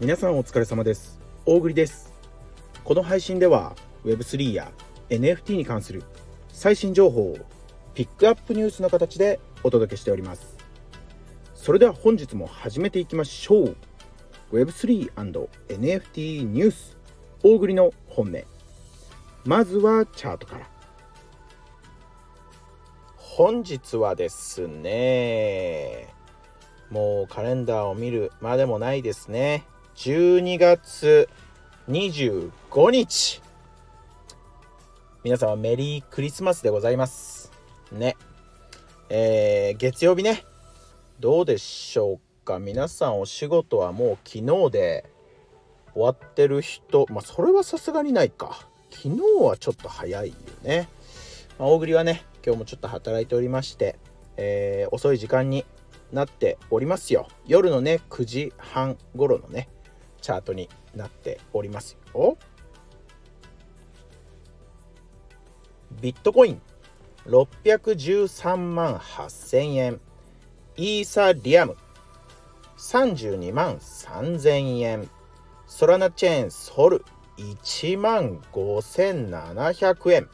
皆さんお疲れ様です。大栗です。この配信では Web3 や NFT に関する最新情報をピックアップニュースの形でお届けしております。それでは本日も始めていきましょう。Web3&NFT ニュース。大栗の本音まずはチャートから。本日はですねもうカレンダーを見るまでもないですね。12月25日。皆様メリークリスマスでございます。ね。えー、月曜日ね。どうでしょうか？皆さんお仕事はもう昨日で終わってる人。まあそれはさすがにないか。昨日はちょっと早いよね、まあ、大栗はね今日もちょっと働いておりまして、えー、遅い時間になっておりますよ。夜のね9時半頃のね。チャートになっておりますよ。ビットコイン613万8000円。イーサリアム32万3000円。ソラナチェーンソル1万5700円。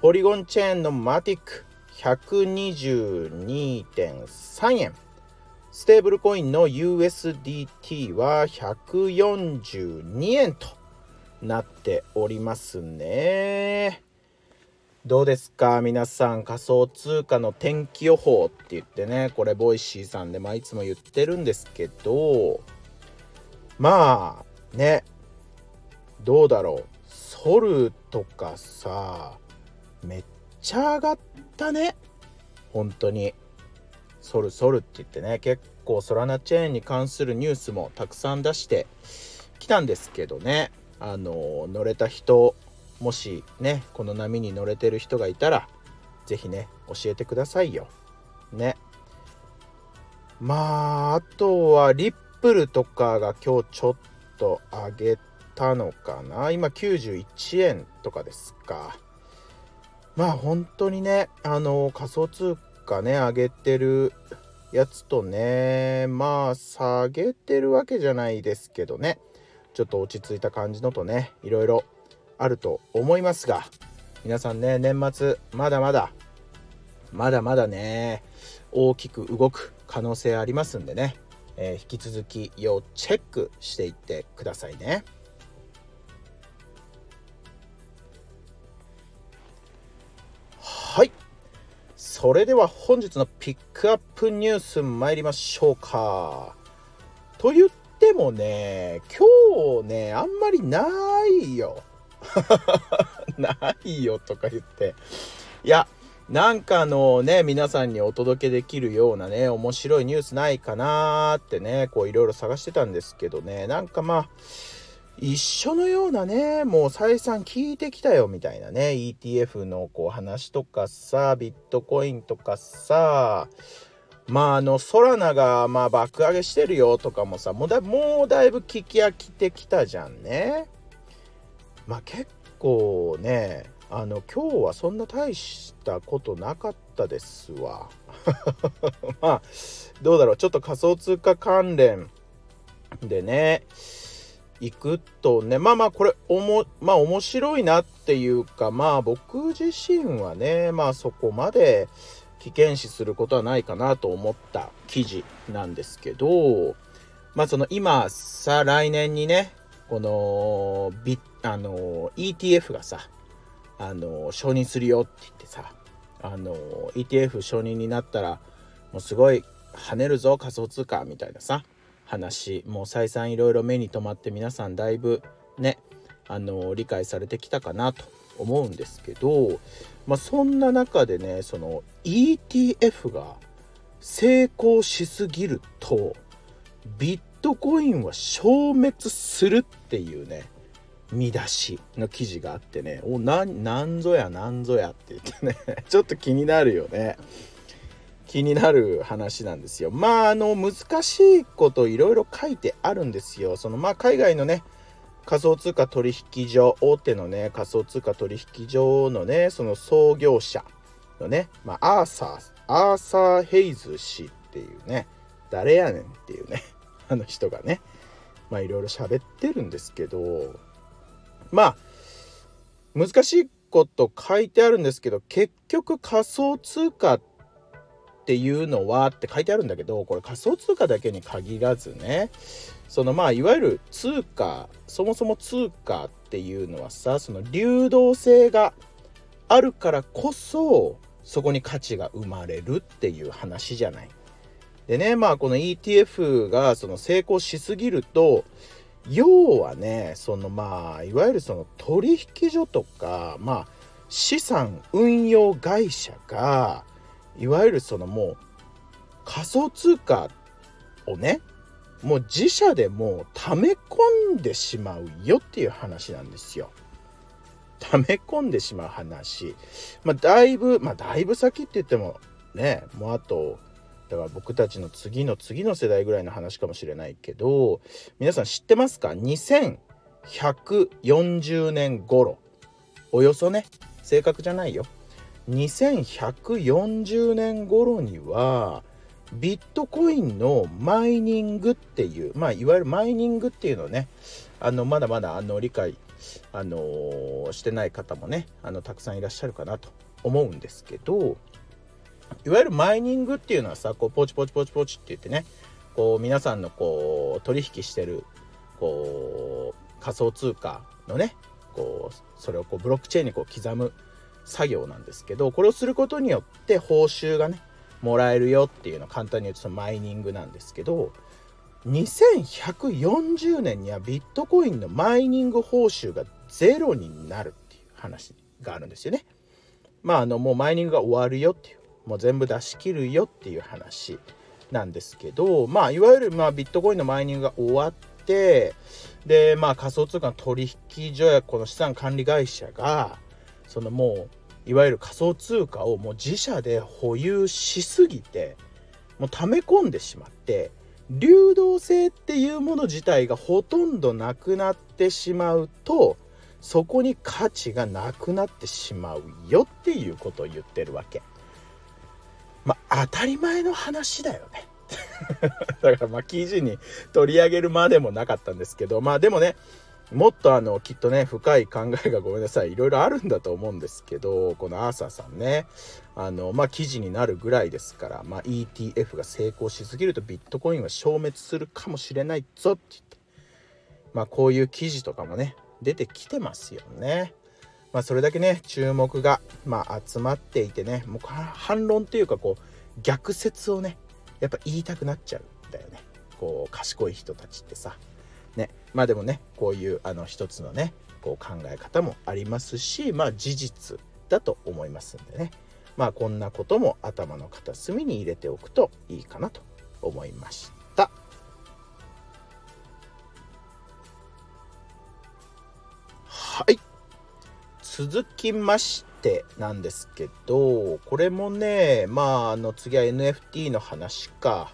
ポリゴンチェーンのマティック122.3円。ステーブルコインの USDT は142円となっておりますね。どうですか？皆さん仮想通貨の天気予報って言ってね。これ Voicyさんでまあいつも言ってるんですけど。まあね。どうだろう？ソルとかさめっちゃ上がったね。本当に。ソルソルって言ってね結構ソラナチェーンに関するニュースもたくさん出してきたんですけどね。あの乗れた人もしねこの波に乗れてる人がいたら是非ね教えてくださいよ。ね。まああとはリップルとかが今日ちょっと上げたのかな。今91円とかですか。まあ本当にねあの仮想通貨かね上げてるやつとねまあ下げてるわけじゃないですけどね。ちょっと落ち着いた感じのとねいろいろあると思いますが。皆さんね年末まだまだまだまだね大きく動く可能性ありますんでね、えー、引き続き要チェックしていってくださいね。はい。それでは本日のピックアップニュース参りましょうか。と言ってもね、今日ね、あんまりないよ。ないよとか言って。いや、なんかあのね、皆さんにお届けできるようなね、面白いニュースないかなーってね、こういろいろ探してたんですけどね、なんかまあ、一緒のようなね、もう再三聞いてきたよみたいなね、ETF のこう話とかさ、ビットコインとかさ、まああの、ソラナがまあ爆上げしてるよとかもさ、もうだもうだいぶ聞き飽きてきたじゃんね。まあ結構ね、あの今日はそんな大したことなかったですわ。まあどうだろうちょっと仮想通貨関連でね行くとねまあまあこれおもまあ面白いなっていうかまあ僕自身はねまあそこまで危険視することはないかなと思った記事なんですけどまあその今さ来年にねこのビあの ETF がさあの承認するよって言ってさあの ETF 承認になったらもうすごい跳ねるぞ仮想通貨みたいなさ話もう再三いろいろ目に留まって皆さんだいぶねあの理解されてきたかなと思うんですけど、まあ、そんな中でねその ETF が成功しすぎるとビットコインは消滅するっていうね見出しの記事があってねおななんぞやなんぞやって言ってね ちょっと気になるよね。気になる話なんですよ。まあ、あの、難しいこといろいろ書いてあるんですよ。その、まあ、海外のね、仮想通貨取引所、大手のね、仮想通貨取引所のね、その創業者のね、まあ、アーサー、アーサー・ヘイズ氏っていうね、誰やねんっていうね、あの人がね、まあいろいろ喋ってるんですけどまあ難しいこと書いてあるんですけど結局仮想通貨ってっていうのはって書いてあるんだけどこれ仮想通貨だけに限らずねそのまあいわゆる通貨そもそも通貨っていうのはさその流動性があるからこそそこに価値が生まれるっていう話じゃない。でねまあこの ETF がその成功しすぎると要はねそのまあいわゆるその取引所とかまあ資産運用会社がいわゆるそのもう仮想通貨をねもう自社でもう溜め込んでしまうよっていう話なんですよ。溜め込んでしまう話。まあだいぶまあだいぶ先って言ってもねもうあとだから僕たちの次の次の世代ぐらいの話かもしれないけど皆さん知ってますか？2140年頃およそね正確じゃないよ2140年頃にはビットコインのマイニングっていうまあいわゆるマイニングっていうのねあのまだまだあの理解あのー、してない方もねあのたくさんいらっしゃるかなと思うんですけどいわゆるマイニングっていうのはさこうポチポチポチポチって言ってねこう皆さんのこう取引してるこう仮想通貨のねこうそれをこうブロックチェーンにこう刻む作業なんですけどこれをすることによって報酬がねもらえるよっていうのを簡単に言うとそのマイニングなんですけど2140年にはビットコインのマイニング報酬がゼロになるっていう話があるんですよね。まああのもうマイニングが終わるよっていうもう全部出し切るよっていう話なんですけどまあいわゆるまあビットコインのマイニングが終わってでまあ仮想通貨の取引所やこの資産管理会社がそのもういわゆる仮想通貨をもう自社で保有しすぎてもう溜め込んでしまって流動性っていうもの自体がほとんどなくなってしまうとそこに価値がなくなってしまうよっていうことを言ってるわけ。まあ当たり前の話だよね だからまあ記事に取り上げるまでもなかったんですけどまあでもねもっとあのきっとね深い考えがごめんなさい。いろいろあるんだと思うんですけどこのアーサーさんね。あのまあ記事になるぐらいですから、まあ、ETF が成功しすぎるとビットコインは消滅するかもしれないぞって言って。まあこういう記事とかもね出てきてますよね。まあ、それだけね注目が、まあ、集まっていてねもう反論っていうかこう逆説をねやっぱ言いたくなっちゃうんだよね。こう賢い人たちってさ。ね。まあでもねこういうあの一つのねこう考え方もありますしまあ事実だと思いますんでね。まあこんなことも頭の片隅に入れておくといいかなと思いました。はい。続きましてなんですけどこれもねまああの次は NFT の話か。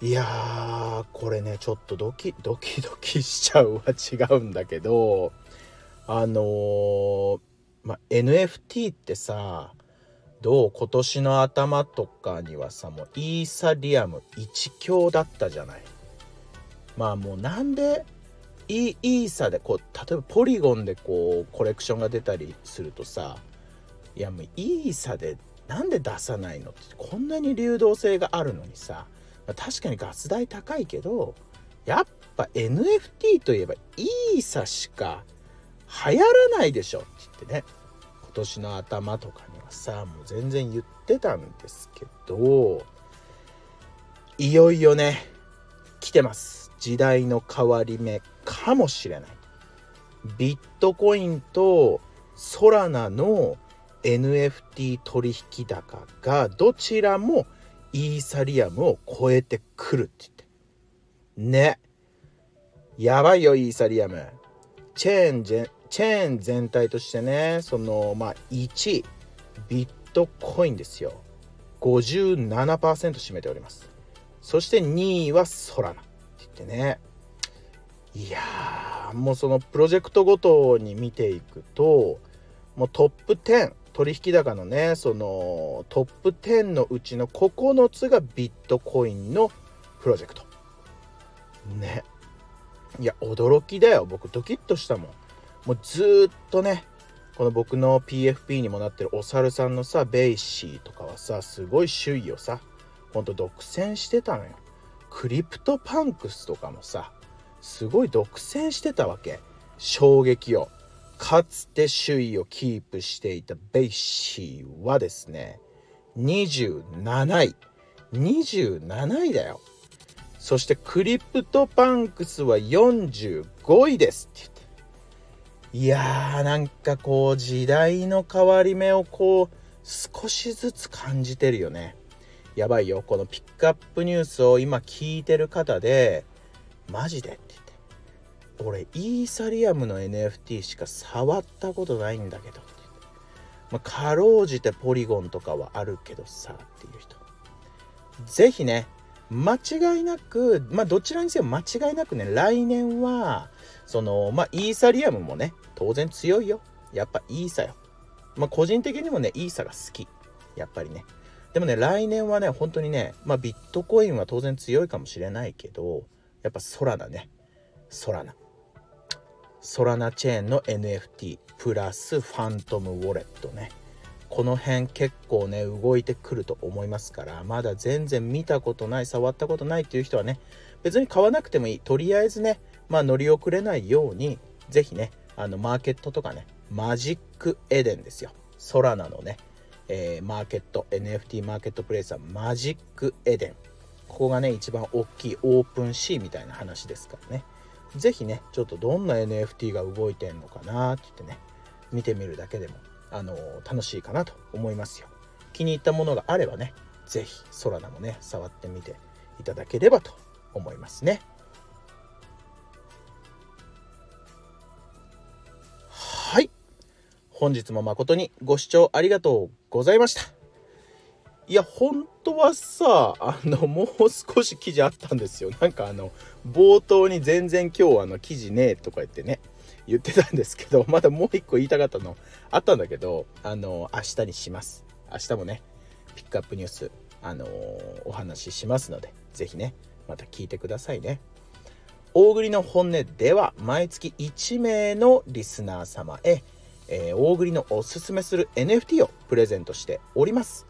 いやこれねちょっとドキドキドキしちゃうは違うんだけどあのー、ま NFT ってさどう今年の頭とかにはさもうイーサリアム1強だったじゃない。まあもうなんでイーサでこう例えばポリゴンでこうコレクションが出たりするとさいやもうイーサでなんで出さないのってこんなに流動性があるのにさ確かにガス代高いけどやっぱ NFT といえばイーサしか流行らないでしょって言ってね。今年の頭とかにはさもう全然言ってたんですけどいよいよね来てます。時代の変わり目かもしれない。ビットコインとソラナの NFT 取引高がどちらもイーサリアムを超えてくるって言って。ね。やばいよイーサリアム。チェーンチェーン全体としてねそのまあ1ビットコインですよ。57%占めております。そして2位はソラナって言ってね。いやもうそのプロジェクトごとに見ていくともうトップ10取引高のねそのトップ10のうちの9つがビットコインのプロジェクト。ね。いや驚きだよ。僕ドキッとしたもん。もうずっとねこの僕の PFP にもなってるお猿さんのさ BAYC とかはさすごい首位をさほんと独占してたのよ。クリプトパンクスとかもさすごい独占してたわけ。衝撃を。かつて首位をキープしていた BAYC はですね27位。27位だよ。そしてクリプトパンクスは45位ですって言って。いやーなんかこう時代の変わり目をこう少しずつ感じてるよね。やばいよこのピックアップニュースを今聞いてる方でマジでって言って。俺イーサリアムの NFT しか触ったことないんだけど、まあ、かろうじてポリゴンとかはあるけどさっていう人。是非ね間違いなくまあどちらにせよ間違いなくね来年はそのまあイーサリアムもね当然強いよ。やっぱイーサよ。まあ個人的にもねイーサが好き。やっぱりね。でもね来年はね本当にねまあビットコインは当然強いかもしれないけどやっぱソラナね。ソラナソラナチェーンの NFT プラスファントムウォレットね。この辺結構ね動いてくると思いますからまだ全然見たことない触ったことないっていう人はね別に買わなくてもいい。とりあえずねまあ乗り遅れないように是非ねあのマーケットとかねマジックエデンですよ。ソラナのね、えー、マーケット NFT マーケットプレイスはマジックエデン。ここがね一番大きいオープンシーみたいな話ですからね。是非ねちょっとどんな NFT が動いてんのかなって言ってね見てみるだけでもあの楽しいかなと思いますよ。気に入ったものがあればね是非ソラナもね触ってみていただければと思いますね。はい。本日も誠にご視聴ありがとうございました。いや本当はさあのもう少し記事あったんですよなんかあの冒頭に全然今日あの記事ねえとか言ってね言ってたんですけど、まだもう一個言いたかったのあったんだけど、あの、明日にします。明日もね、ピックアップニュース、あのお話ししますので、是非ね、また聞いてくださいね。大栗の本音では、毎月1名のリスナー様へ、えー、大栗のおすすめする NFT をプレゼントしております。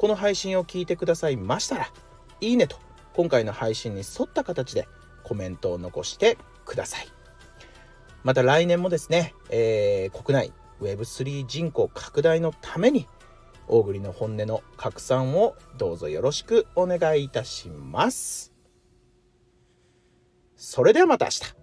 この配信を聞いてくださいましたら、いいねと、今回の配信に沿った形でコメントを残してください。また来年もですね、えー、国内 Web3 人口拡大のために大栗の本音の拡散をどうぞよろしくお願いいたします。それではまた明日。